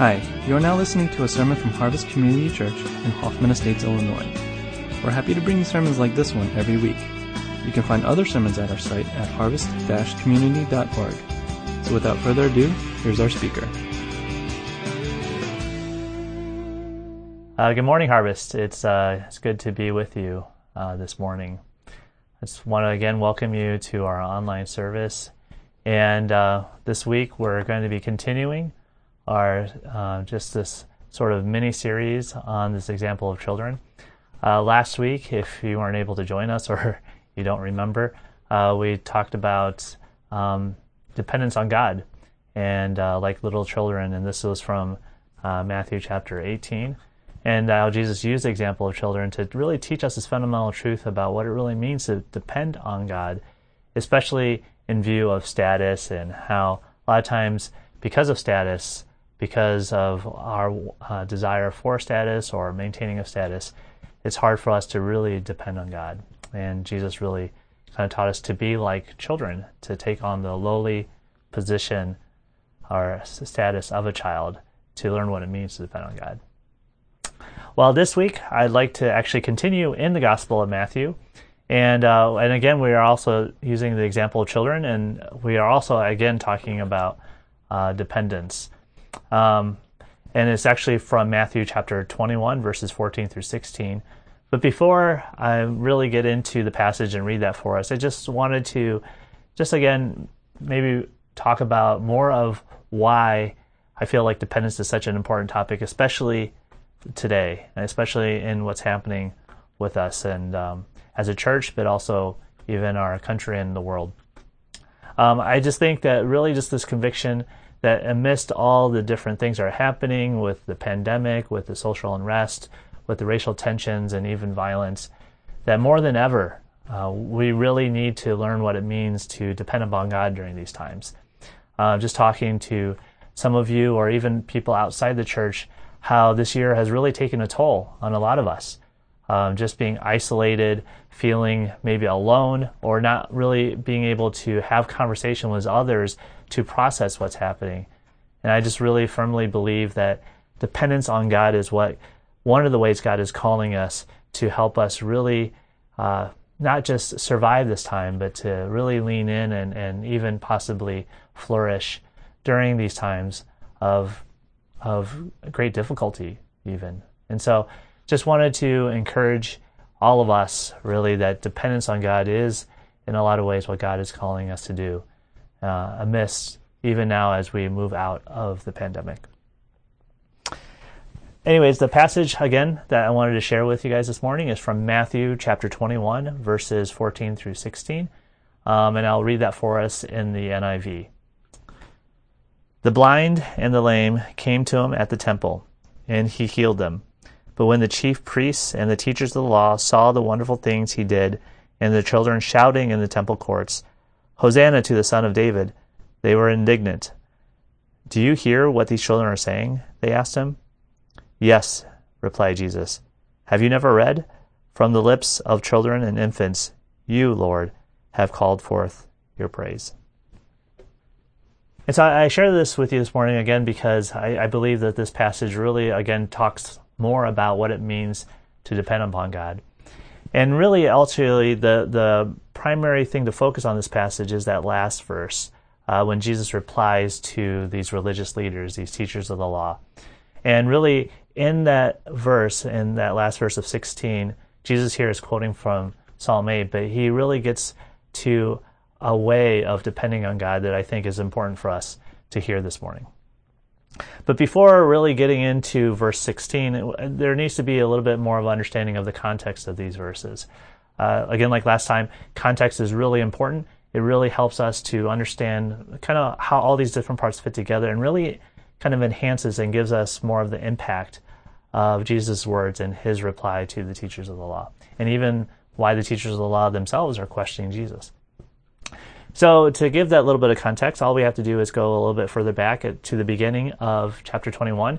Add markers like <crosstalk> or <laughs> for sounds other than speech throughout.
Hi, you are now listening to a sermon from Harvest Community Church in Hoffman Estates, Illinois. We're happy to bring you sermons like this one every week. You can find other sermons at our site at harvest-community.org. So without further ado, here's our speaker. Uh, good morning, Harvest. It's uh, it's good to be with you uh, this morning. I just want to again welcome you to our online service. And uh, this week we're going to be continuing our uh, just this sort of mini series on this example of children. Uh, last week, if you weren't able to join us <laughs> or you don't remember, we talked about um, dependence on God and like little children, and this was from Matthew chapter 18 and how Jesus used the example of children to really teach us this fundamental truth about what it really means to depend on God, especially in view of status and how a lot of times, because of status, because of our uh, desire for status or maintaining a status, it's hard for us to really depend on God. And Jesus really kind of taught us to be like children, to take on the lowly position or status of a child, to learn what it means to depend on God. Well, this week I'd like to actually continue in the Gospel of Matthew. And, uh, and again, we are also using the example of children, and we are also, again, talking about uh, dependence. Um, and it's actually from Matthew chapter 21, verses 14 through 16. But before I really get into the passage and read that for us, I just wanted to, just again, maybe talk about more of why I feel like dependence is such an important topic, especially today, especially in what's happening with us and um, as a church, but also even our country and the world. Um, I just think that really just this conviction that amidst all the different things that are happening with the pandemic, with the social unrest, with the racial tensions, and even violence, that more than ever, uh, we really need to learn what it means to depend upon God during these times. Uh, just talking to some of you, or even people outside the church, how this year has really taken a toll on a lot of us. Um, just being isolated, feeling maybe alone, or not really being able to have conversation with others to process what's happening. And I just really firmly believe that dependence on God is what one of the ways God is calling us to help us really uh, not just survive this time, but to really lean in and, and even possibly flourish during these times of of great difficulty, even. And so, just wanted to encourage all of us really that dependence on God is, in a lot of ways, what God is calling us to do uh, amidst even now as we move out of the pandemic. Anyways, the passage again that I wanted to share with you guys this morning is from Matthew chapter 21, verses 14 through 16. Um, and I'll read that for us in the NIV. The blind and the lame came to him at the temple, and he healed them. But when the chief priests and the teachers of the law saw the wonderful things he did, and the children shouting in the temple courts, Hosanna to the Son of David, they were indignant. Do you hear what these children are saying? They asked him. Yes, replied Jesus. Have you never read? From the lips of children and infants, you, Lord, have called forth your praise. And so I share this with you this morning again because I, I, believe that this passage really, again, talks more about what it means to depend upon God. And really, ultimately, the, the primary thing to focus on this passage is that last verse uh, when Jesus replies to these religious leaders, these teachers of the law. And really, in that verse, in that last verse of 16, Jesus here is quoting from Psalm 8, but he really gets to a way of depending on God that I think is important for us to hear this morning. But before really getting into verse 16, there needs to be a little bit more of understanding of the context of these verses. Uh, again, like last time, context is really important. It really helps us to understand kind of how all these different parts fit together and really kind of enhances and gives us more of the impact of Jesus' words and his reply to the teachers of the law, and even why the teachers of the law themselves are questioning Jesus. So, to give that little bit of context, all we have to do is go a little bit further back at, to the beginning of chapter 21.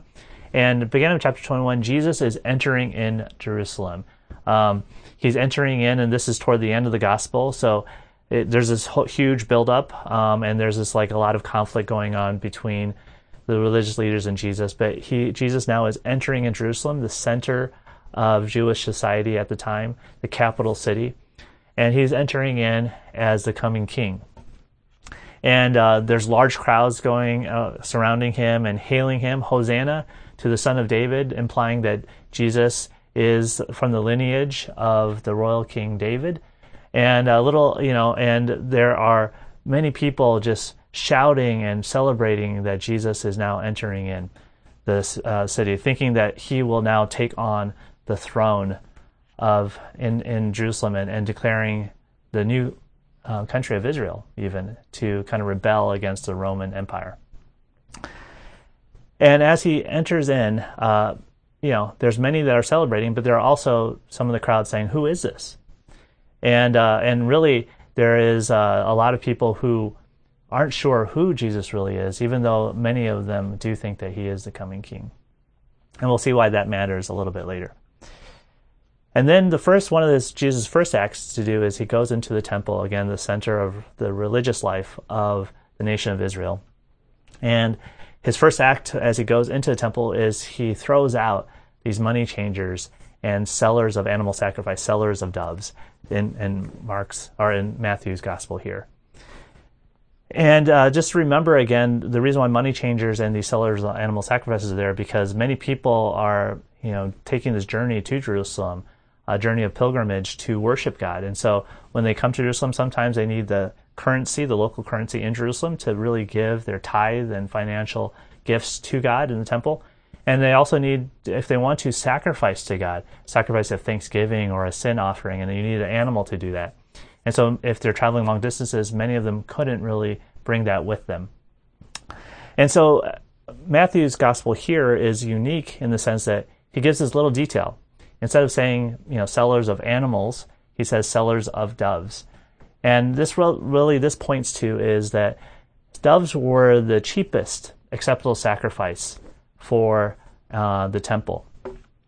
And beginning of chapter 21, Jesus is entering in Jerusalem. Um, he's entering in, and this is toward the end of the gospel. So, it, there's this huge buildup, um, and there's this like a lot of conflict going on between the religious leaders and Jesus, but he Jesus now is entering in Jerusalem, the center of Jewish society at the time, the capital city, and he's entering in as the coming king. And uh, there's large crowds going uh, surrounding him and hailing him, Hosanna to the Son of David, implying that Jesus is from the lineage of the royal King David. And a little, you know, and there are many people just shouting and celebrating that Jesus is now entering in this uh, city, thinking that he will now take on the throne of in, in Jerusalem and, and declaring the new uh, country of Israel, even to kind of rebel against the Roman Empire. And as he enters in, uh, you know, there's many that are celebrating, but there are also some of the crowd saying, "Who is this?" And uh, and really, there is uh, a lot of people who aren't sure who Jesus really is, even though many of them do think that he is the coming king. And we'll see why that matters a little bit later. And then the first one of this Jesus' first acts to do is he goes into the temple, again, the center of the religious life of the nation of Israel. And his first act as he goes into the temple is he throws out these money changers and sellers of animal sacrifice, sellers of doves in, in Mark's or in Matthew's gospel here. And uh, just remember again, the reason why money changers and these sellers of animal sacrifices are there because many people are, you know, taking this journey to Jerusalem a journey of pilgrimage to worship God. And so when they come to Jerusalem, sometimes they need the currency, the local currency in Jerusalem, to really give their tithe and financial gifts to God in the temple. And they also need, if they want to sacrifice to God, sacrifice of thanksgiving or a sin offering, and you need an animal to do that. And so if they're traveling long distances, many of them couldn't really bring that with them. And so uh, Matthew's gospel here is unique in the sense that he gives this little detail. Instead of saying, you know, sellers of animals, he says sellers of doves. And this really, this points to is that doves were the cheapest acceptable sacrifice for uh, the temple.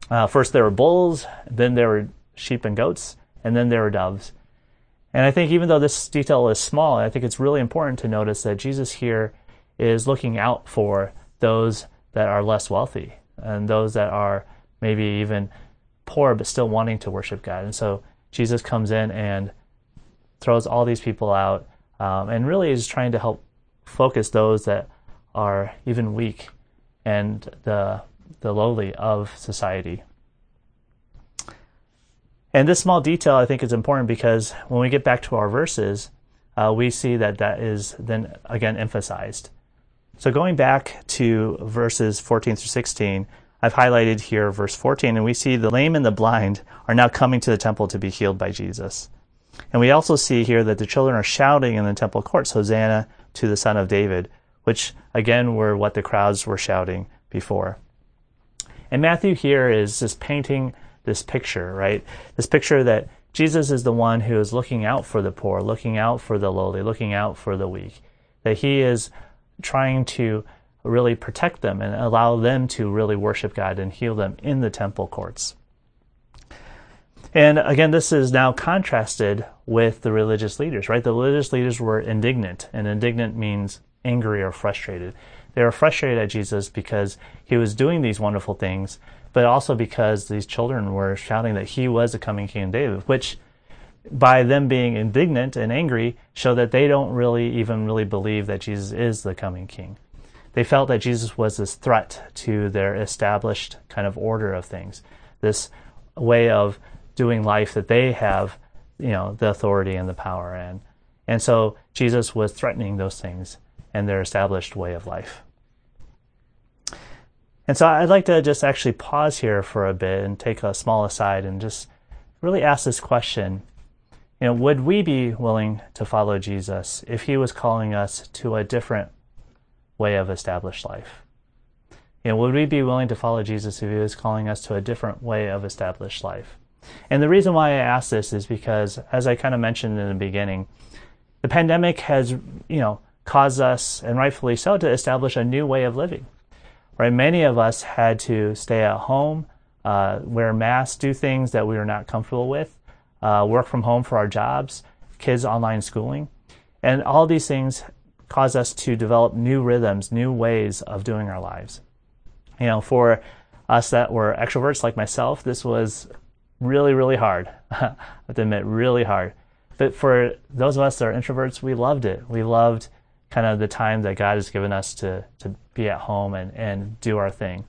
Uh, first there were bulls, then there were sheep and goats, and then there were doves. And I think even though this detail is small, I think it's really important to notice that Jesus here is looking out for those that are less wealthy and those that are maybe even poor but still wanting to worship God. And so Jesus comes in and throws all these people out um, and really is trying to help focus those that are even weak and the, the lowly of society. And this small detail I think is important because when we get back to our verses, uh, we see that that is then again emphasized. So going back to verses 14 through 16, I've highlighted here verse 14, and we see the lame and the blind are now coming to the temple to be healed by Jesus. And we also see here that the children are shouting in the temple courts, Hosanna to the Son of David, which again were what the crowds were shouting before. And Matthew here is just painting this picture, right? This picture that Jesus is the one who is looking out for the poor, looking out for the lowly, looking out for the weak. That he is trying to really protect them and allow them to really worship God and heal them in the temple courts. And again, this is now contrasted with the religious leaders, right? The religious leaders were indignant, and indignant means angry or frustrated. They were frustrated at Jesus because he was doing these wonderful things, but also because these children were shouting that he was the coming King of David, which by them being indignant and angry show that they don't really even really believe that Jesus is the coming king. They felt that Jesus was this threat to their established kind of order of things, this way of doing life that they have, you know, the authority and the power in. And so Jesus was threatening those things and their established way of life. And so I'd like to just actually pause here for a bit and take a small aside and just really ask this question. You know, would we be willing to follow Jesus if he was calling us to a different way of established life? You know, would we be willing to follow Jesus if he was calling us to a different way of established life? And the reason why I ask this is because, as I kind of mentioned in the beginning, the pandemic has, you know, caused us, and rightfully so, to establish a new way of living. Right? Many of us had to stay at home, uh, wear masks, do things that we were not comfortable with, uh, work from home for our jobs, kids online schooling, and all these things cause us to develop new rhythms, new ways of doing our lives. You know, for us that were extroverts like myself, this was really, really hard. <laughs> I have to admit, really hard. But for those of us that are introverts, we loved it. We loved kind of the time that God has given us to, to be at home and, and do our thing.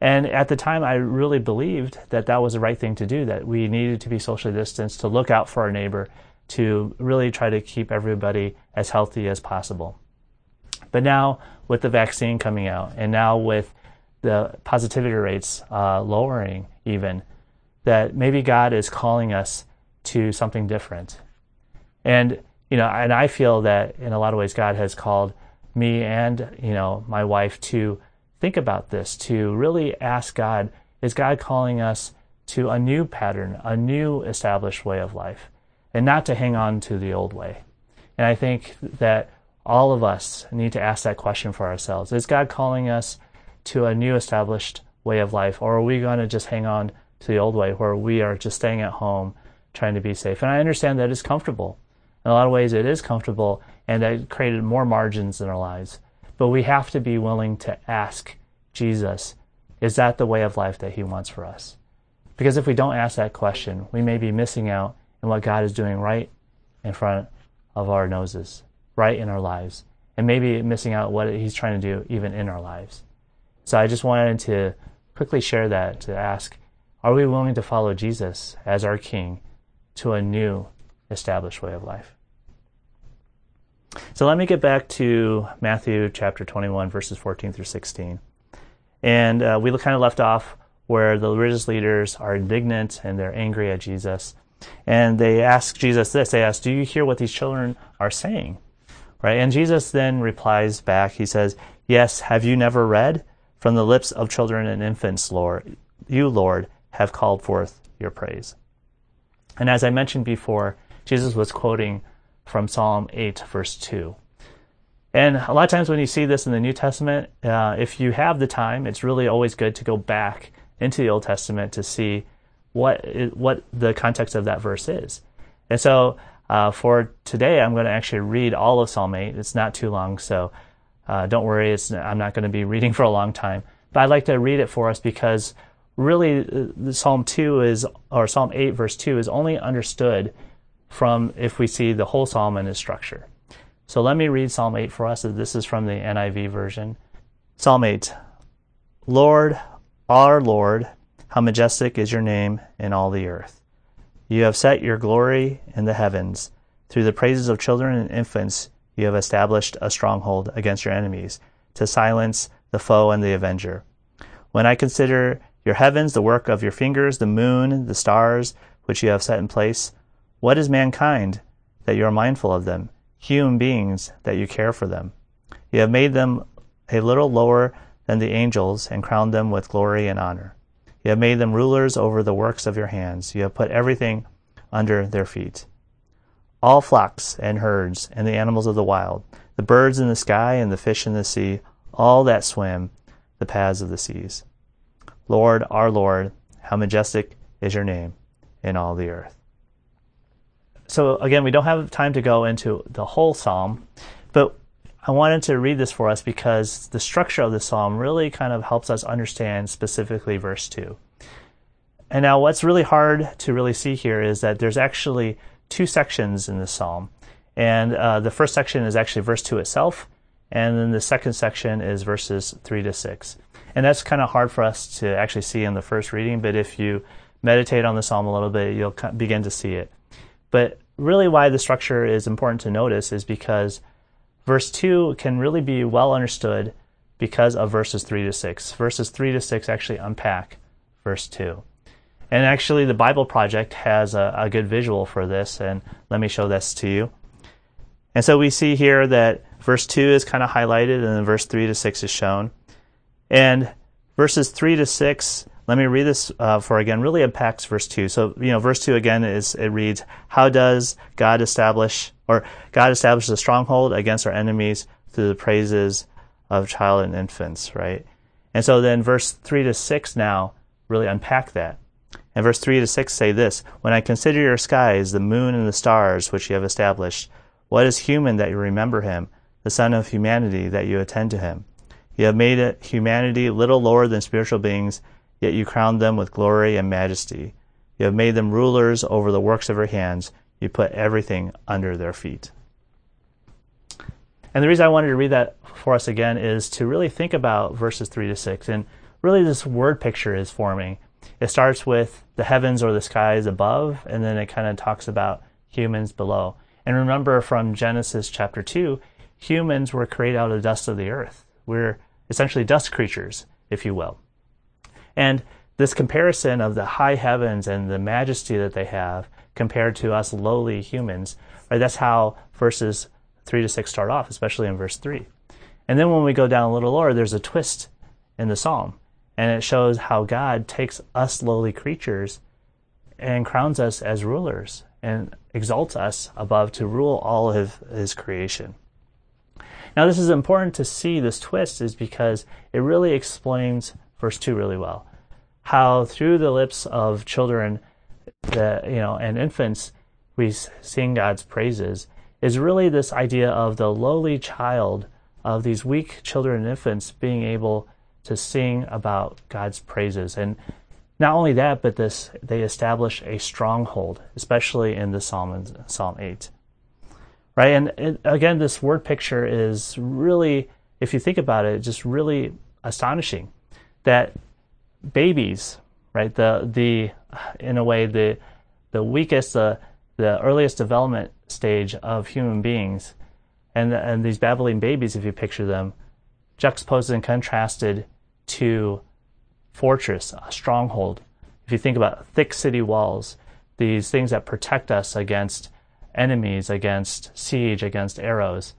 And at the time, I really believed that that was the right thing to do, that we needed to be socially distanced, to look out for our neighbor, to really try to keep everybody as healthy as possible. But now, with the vaccine coming out, and now with the positivity rates uh, lowering, even, that maybe God is calling us to something different. And, you know, and I feel that in a lot of ways, God has called me and, you know, my wife to think about this, to really ask God, is God calling us to a new pattern, a new established way of life, and not to hang on to the old way? And I think that all of us need to ask that question for ourselves. Is God calling us to a new established way of life, or are we going to just hang on to the old way where we are just staying at home trying to be safe? And I understand that it's comfortable. In a lot of ways, it is comfortable, and it created more margins in our lives. But we have to be willing to ask Jesus, is that the way of life that He wants for us? Because if we don't ask that question, we may be missing out in what God is doing right in front of our noses, right in our lives, and maybe missing out what He's trying to do even in our lives. So I just wanted to quickly share that to ask are we willing to follow Jesus as our King to a new established way of life? So let me get back to Matthew chapter 21, verses 14 through 16. And uh, we kind of left off where the religious leaders are indignant and they're angry at Jesus. And they ask Jesus this they ask, Do you hear what these children are saying? Right? And Jesus then replies back, He says, Yes, have you never read? From the lips of children and infants, Lord, you, Lord, have called forth your praise. And as I mentioned before, Jesus was quoting from Psalm 8, verse 2. And a lot of times when you see this in the New Testament, uh, if you have the time, it's really always good to go back into the Old Testament to see what what the context of that verse is. And so uh, for today, I'm going to actually read all of Psalm 8. It's not too long, so uh, don't worry. I'm not going to be <laughs> reading for a long time. But I'd like to read it for us because really, uh, Psalm 2 is, or Psalm 8, verse 2 is only understood from if we see the whole psalm in its structure. So let me read Psalm 8 for us. This is from the NIV version. Psalm 8 Lord, our Lord, how majestic is your name in all the earth. You have set your glory in the heavens. Through the praises of children and infants, you have established a stronghold against your enemies, to silence the foe and the avenger. When I consider your heavens, the work of your fingers, the moon, the stars, which you have set in place, what is mankind that you are mindful of them? Human beings that you care for them. You have made them a little lower than the angels and crowned them with glory and honor. You have made them rulers over the works of your hands. You have put everything under their feet. All flocks and herds and the animals of the wild, the birds in the sky and the fish in the sea, all that swim the paths of the seas. Lord, our Lord, how majestic is your name in all the earth so again, we don't have time to go into the whole psalm, but I wanted to read this for us because the structure of the psalm really kind of helps us understand specifically verse 2. And now, what's really hard to really see here is that there's actually two sections in the psalm. And uh, the first section is actually verse 2 itself, and then the second section is verses 3 to 6. And that's kind of hard for us to actually see in the first reading, but if you meditate on the psalm a little bit, you'll begin to see it. But really why the structure is important to notice is because verse 2 can really be well understood because of verses 3 to 6. Verses 3 to 6 actually unpack verse 2. And actually, the Bible Project has a, a good visual for this, and let me show this to you. And so we see here that verse 2 is kind of highlighted, and then verse 3 to 6 is shown. And verses 3 to 6 let me read this uh, for again, really impacts verse 2. So, you know, verse 2 again is, it reads, How does God establish, or God establishes a stronghold against our enemies through the praises of child and infants, right? And so then verse 3 to 6 now really unpack that. And verse 3 to 6 say this When I consider your skies, the moon and the stars which you have established, what is human that you remember him, the Son of Humanity, that you attend to him. You have made humanity little lower than spiritual beings, yet you crown them with glory and majesty. You have made them rulers over the works of your hands. You put everything under their feet. And the reason I wanted to read that for us again is to really think about verses 3 to 6. And really, this word picture is forming. It starts with the heavens or the skies above, and then it kind of talks about humans below. And remember from Genesis chapter 2, humans were created out of the dust of the earth. We're essentially dust creatures, if you will. And this comparison of the high heavens and the majesty that they have compared to us lowly humans, right? That's how verses 3 to 6 start off, especially in verse 3. And then when we go down a little lower, there's a twist in the psalm. And it shows how God takes us lowly creatures and crowns us as rulers and exalts us above to rule all of his creation. Now, this is important to see this twist, is because it really explains verse 2 really well. How through the lips of children the, you know, and infants, we sing God's praises, is really this idea of the lowly child of these weak children and infants being able to sing about God's praises. And not only that, but this they establish a stronghold, especially in the Psalm Psalm 8. Right? And it, again, this word picture is really, if you think about it, just really astonishing that babies, right, the the in a way the the weakest, the the earliest development stage of human beings, and and these babbling babies, if you picture them, juxtaposed and contrasted to fortress, a stronghold. If you think about thick city walls, these things that protect us against enemies, against siege, against arrows,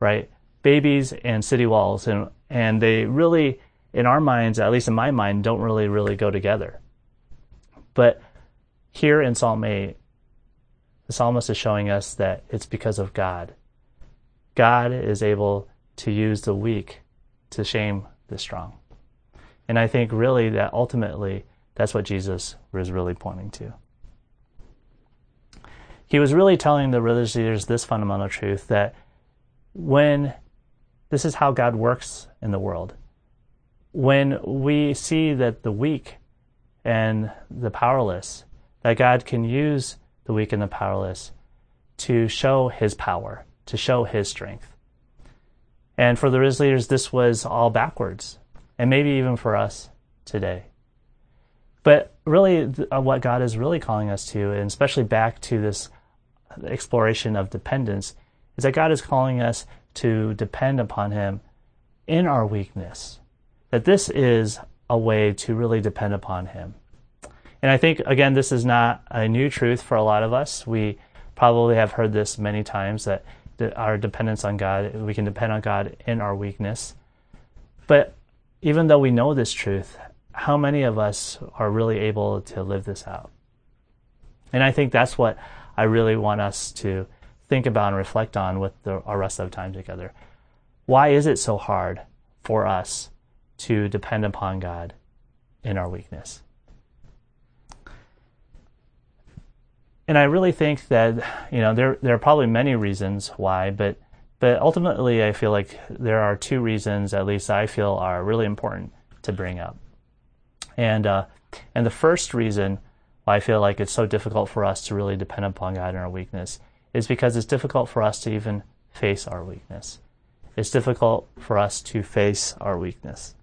right? Babies and city walls, and and they really, in our minds, at least in my mind, don't really really go together. But here in Psalm 8, the psalmist is showing us that it's because of God. God is able to use the weak to shame the strong. And I think really that ultimately that's what Jesus was really pointing to. He was really telling the religious leaders this fundamental truth that when this is how God works in the world, when we see that the weak and the powerless, that God can use the weak and the powerless to show his power, to show his strength. And for the religious leaders, this was all backwards and maybe even for us today. But really, uh, what God is really calling us to, and especially back to this exploration of dependence, is that God is calling us to depend upon Him in our weakness. That this is a way to really depend upon Him. And I think, again, this is not a new truth for a lot of us. We probably have heard this many times that our dependence on God, we can depend on God in our weakness. But even though we know this truth, how many of us are really able to live this out? And I think that's what I really want us to think about and reflect on with the, our rest of time together. Why is it so hard for us to depend upon God in our weakness? And I really think that you know there there are probably many reasons why, but but ultimately, I feel like there are two reasons, at least I feel, are really important to bring up. And uh, and the first reason why I feel like it's so difficult for us to really depend upon God in our weakness is because it's difficult for us to even face our weakness. It's difficult for us to face our weakness.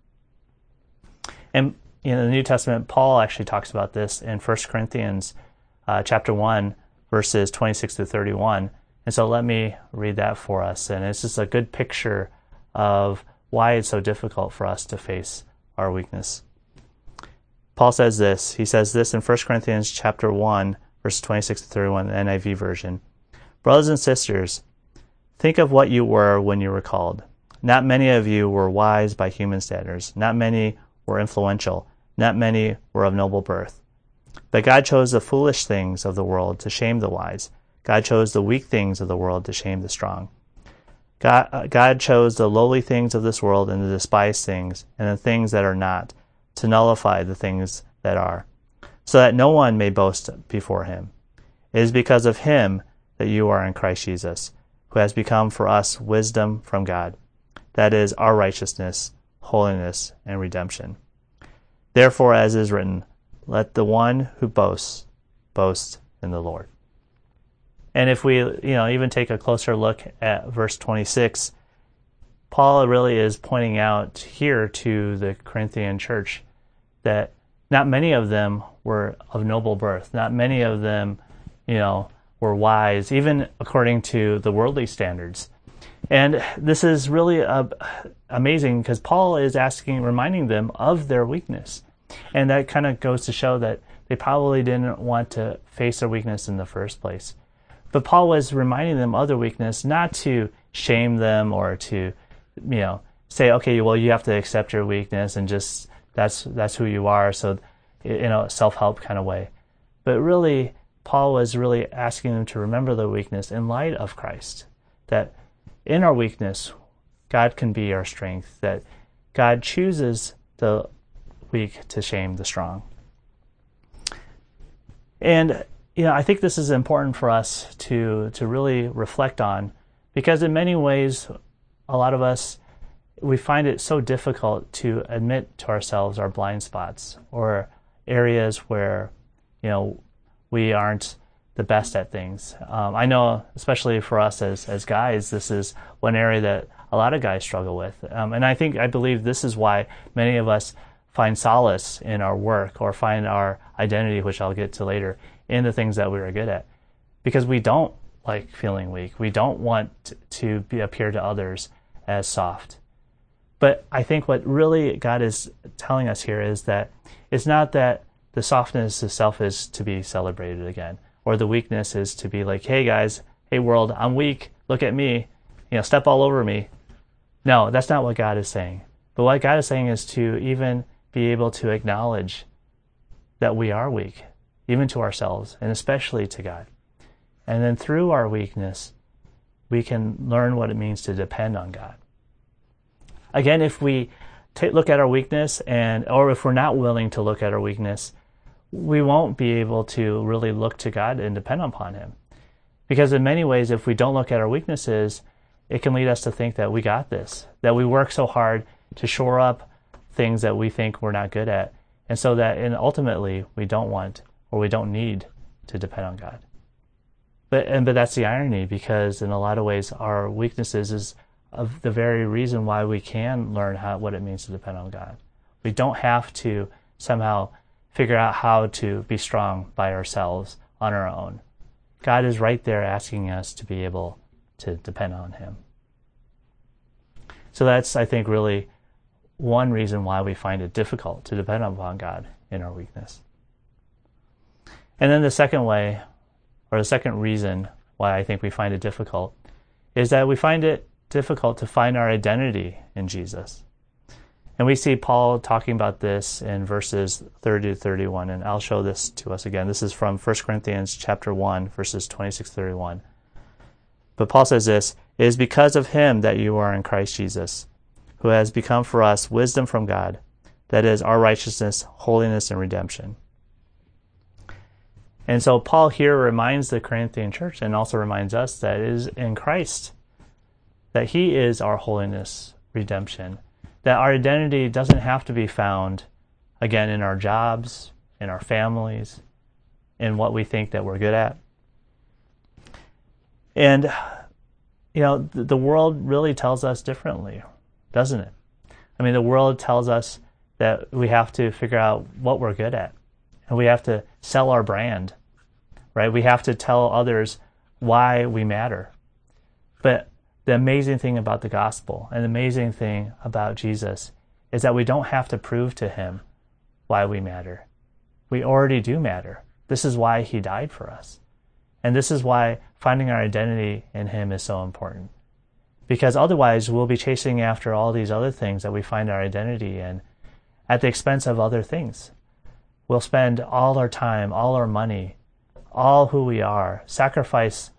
And in the New Testament, Paul actually talks about this in 1 Corinthians uh, chapter 1, verses 26 to 31. And so let me read that for us. And it's just a good picture of why it's so difficult for us to face our weakness. Paul says this. He says this in 1 Corinthians chapter 1, verses 26 to 31, the NIV version. Brothers and sisters, think of what you were when you were called. Not many of you were wise by human standards. Not many were influential. Not many were of noble birth. But God chose the foolish things of the world to shame the wise. God chose the weak things of the world to shame the strong. God, uh, God chose the lowly things of this world and the despised things and the things that are not to nullify the things that are, so that no one may boast before him. It is because of him that you are in Christ Jesus, who has become for us wisdom from God. That is our righteousness, holiness, and redemption. Therefore, as is written, let the one who boasts boast in the Lord. And if we, you know, even take a closer look at verse 26, Paul really is pointing out here to the Corinthian church that not many of them were of noble birth. Not many of them, you know, were wise, even according to the worldly standards. And this is really uh, amazing because Paul is asking, reminding them of their weakness. And that kind of goes to show that they probably didn't want to face their weakness in the first place. But Paul was reminding them of their weakness, not to shame them or to, you know, say, okay, well, you have to accept your weakness and just that's that's who you are. So, in a self-help kind of way. But really, Paul was really asking them to remember their weakness in light of Christ. That in our weakness, God can be our strength. That God chooses the weak to shame the strong. And you know, I think this is important for us to to really reflect on because in many ways a lot of us we find it so difficult to admit to ourselves our blind spots or areas where you know we aren't the best at things. Um, I know, especially for us as as guys, this is one area that a lot of guys struggle with, um, and I think I believe this is why many of us find solace in our work or find our identity, which I'll get to later, in the things that we are good at, because we don't like feeling weak. We don't want to be, appear to others as soft. But I think what really God is telling us here is that it's not that the softness itself is to be celebrated again, or the weakness is to be like, hey guys, hey world, I'm weak, look at me, you know, step all over me. No, that's not what God is saying. But what God is saying is to even be able to acknowledge that we are weak, even to ourselves, and especially to God. And then through our weakness, we can learn what it means to depend on God. Again, if we look at our weakness and or if we're not willing to look at our weakness, we won't be able to really look to God and depend upon him. Because in many ways if we don't look at our weaknesses, it can lead us to think that we got this, that we work so hard to shore up things that we think we're not good at. And so that and ultimately we don't want or we don't need to depend on God. But and but that's the irony because in a lot of ways our weaknesses is of the very reason why we can learn how, what it means to depend on God. We don't have to somehow figure out how to be strong by ourselves on our own. God is right there asking us to be able to depend on Him. So that's, I think, really one reason why we find it difficult to depend upon God in our weakness. And then the second way, or the second reason why I think we find it difficult, is that we find it difficult to find our identity in Jesus. And we see Paul talking about this in verses 30 to 31, and I'll show this to us again. This is from 1 Corinthians chapter 1, verses 26 31. But Paul says this, It is because of him that you are in Christ Jesus, who has become for us wisdom from God, that is, our righteousness, holiness, and redemption. And so Paul here reminds the Corinthian church and also reminds us that it is in Christ that He is our holiness, redemption, that our identity doesn't have to be found again in our jobs, in our families, in what we think that we're good at. And, you know, the world really tells us differently, doesn't it? I mean, the world tells us that we have to figure out what we're good at, and we have to sell our brand, right? We have to tell others why we matter. But the amazing thing about the gospel and the amazing thing about Jesus is that we don't have to prove to him why we matter. We already do matter. This is why he died for us. And this is why finding our identity in him is so important. Because otherwise, we'll be chasing after all these other things that we find our identity in at the expense of other things. We'll spend all our time, all our money, all who we are, sacrifice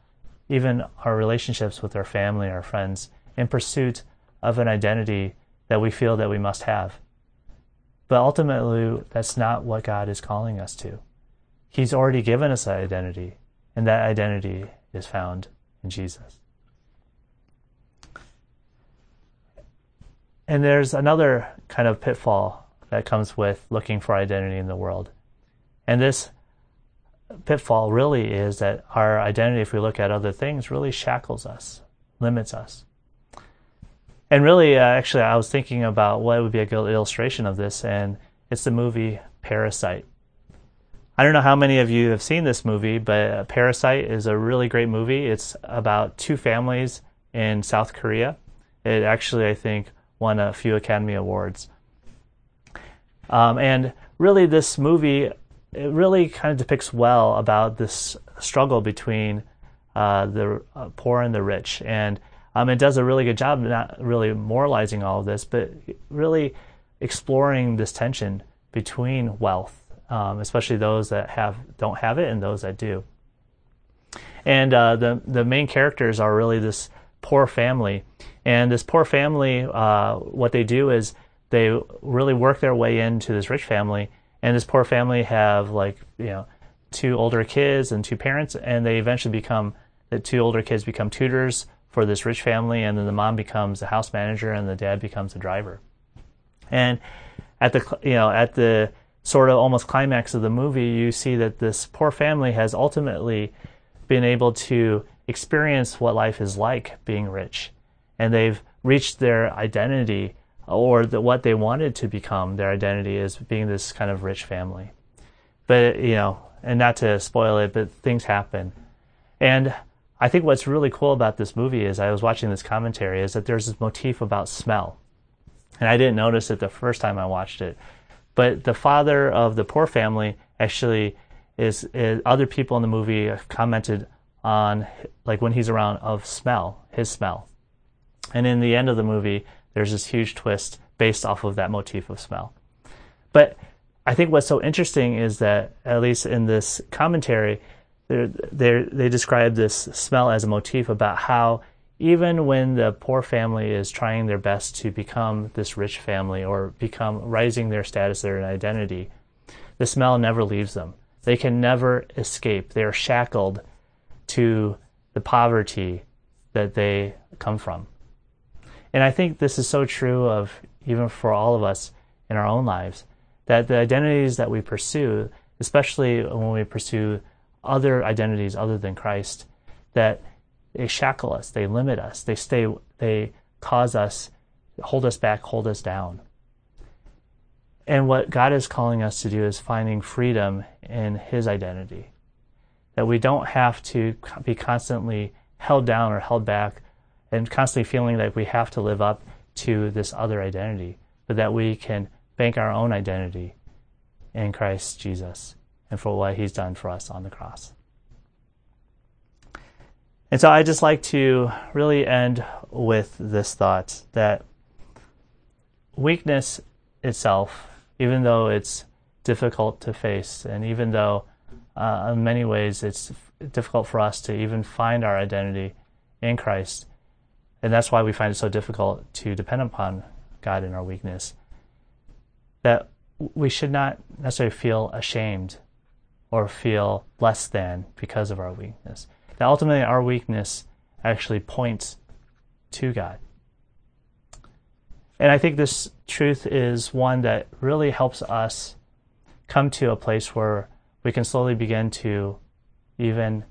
even our relationships with our family, our friends, in pursuit of an identity that we feel that we must have. But ultimately, that's not what God is calling us to. He's already given us that identity, and that identity is found in Jesus. And there's another kind of pitfall that comes with looking for identity in the world. And this pitfall really is that our identity, if we look at other things, really shackles us, limits us. And really, uh, actually, I was thinking about what would be a good illustration of this, and it's the movie Parasite. I don't know how many of you have seen this movie, but Parasite is a really great movie. It's about two families in South Korea. It actually, I think, won a few Academy Awards. Um, and really, this movie it really kind of depicts well about this struggle between uh, the uh, poor and the rich, and um, it does a really good job not really moralizing all of this, but really exploring this tension between wealth, um, especially those that have don't have it and those that do. And uh, the the main characters are really this poor family, and this poor family, uh, what they do is they really work their way into this rich family, and this poor family have like you know two older kids and two parents, and they eventually become the two older kids become tutors for this rich family, and then the mom becomes the house manager, and the dad becomes the driver. And at the you know at the sort of almost climax of the movie, you see that this poor family has ultimately been able to experience what life is like being rich, and they've reached their identity or the, what they wanted to become. Their identity is being this kind of rich family. But you know, and not to spoil it, but things happen, and I think what's really cool about this movie is I was watching this commentary is that there's this motif about smell. And I didn't notice it the first time I watched it. But the father of the poor family actually is, is other people in the movie commented on like when he's around of smell, his smell. And in the end of the movie, there's this huge twist based off of that motif of smell. But I think what's so interesting is that, at least in this commentary, they they describe this smell as a motif about how even when the poor family is trying their best to become this rich family or become rising their status, their identity, the smell never leaves them. They can never escape. They are shackled to the poverty that they come from. And I think this is so true of even for all of us in our own lives that the identities that we pursue, especially when we pursue other identities other than Christ that they shackle us, they limit us, they stay, they cause us, hold us back, hold us down. And what God is calling us to do is finding freedom in His identity. That we don't have to be constantly held down or held back and constantly feeling like we have to live up to this other identity, but that we can bank our own identity in Christ Jesus and for what he's done for us on the cross. And so I just like to really end with this thought that weakness itself, even though it's difficult to face, and even though uh, in many ways it's difficult for us to even find our identity in Christ, and that's why we find it so difficult to depend upon God in our weakness, that we should not necessarily feel ashamed or feel less than because of our weakness. That ultimately our weakness actually points to God. And I think this truth is one that really helps us come to a place where we can slowly begin to even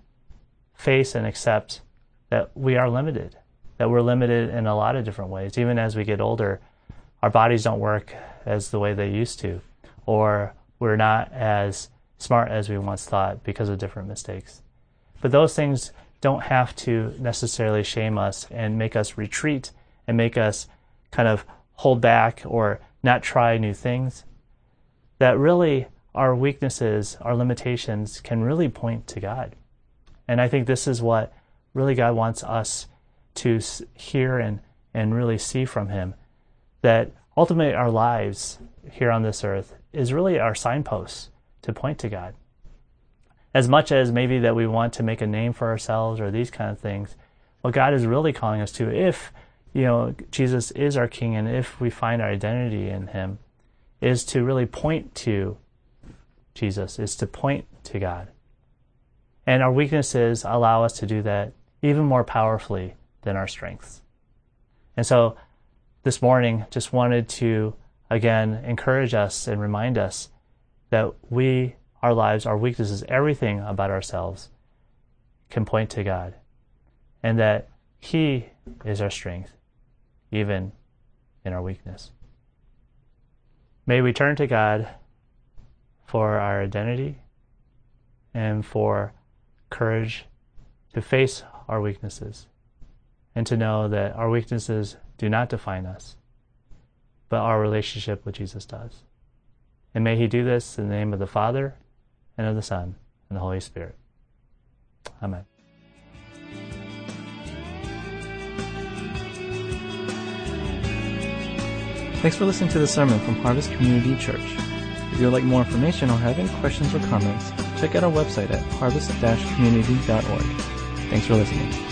face and accept that we are limited, that we're limited in a lot of different ways. Even as we get older, our bodies don't work as the way they used to, or we're not as smart as we once thought because of different mistakes. But those things don't have to necessarily shame us and make us retreat and make us kind of hold back or not try new things. That really our weaknesses, our limitations can really point to God. And I think this is what really God wants us to hear and, and really see from Him. That ultimately our lives here on this earth is really our signposts to point to God. As much as maybe that we want to make a name for ourselves or these kind of things, what God is really calling us to, if you know Jesus is our King and if we find our identity in Him, is to really point to Jesus, is to point to God. And our weaknesses allow us to do that even more powerfully than our strengths. And so this morning, just wanted to again encourage us and remind us that we, our lives, our weaknesses, everything about ourselves can point to God, and that He is our strength, even in our weakness. May we turn to God for our identity and for courage to face our weaknesses and to know that our weaknesses do not define us, but our relationship with Jesus does. And may He do this in the name of the Father, and of the Son, and the Holy Spirit. Amen. Thanks for listening to the sermon from Harvest Community Church. If you would like more information or have any questions or comments, check out our website at harvest-community.org. Thanks for listening.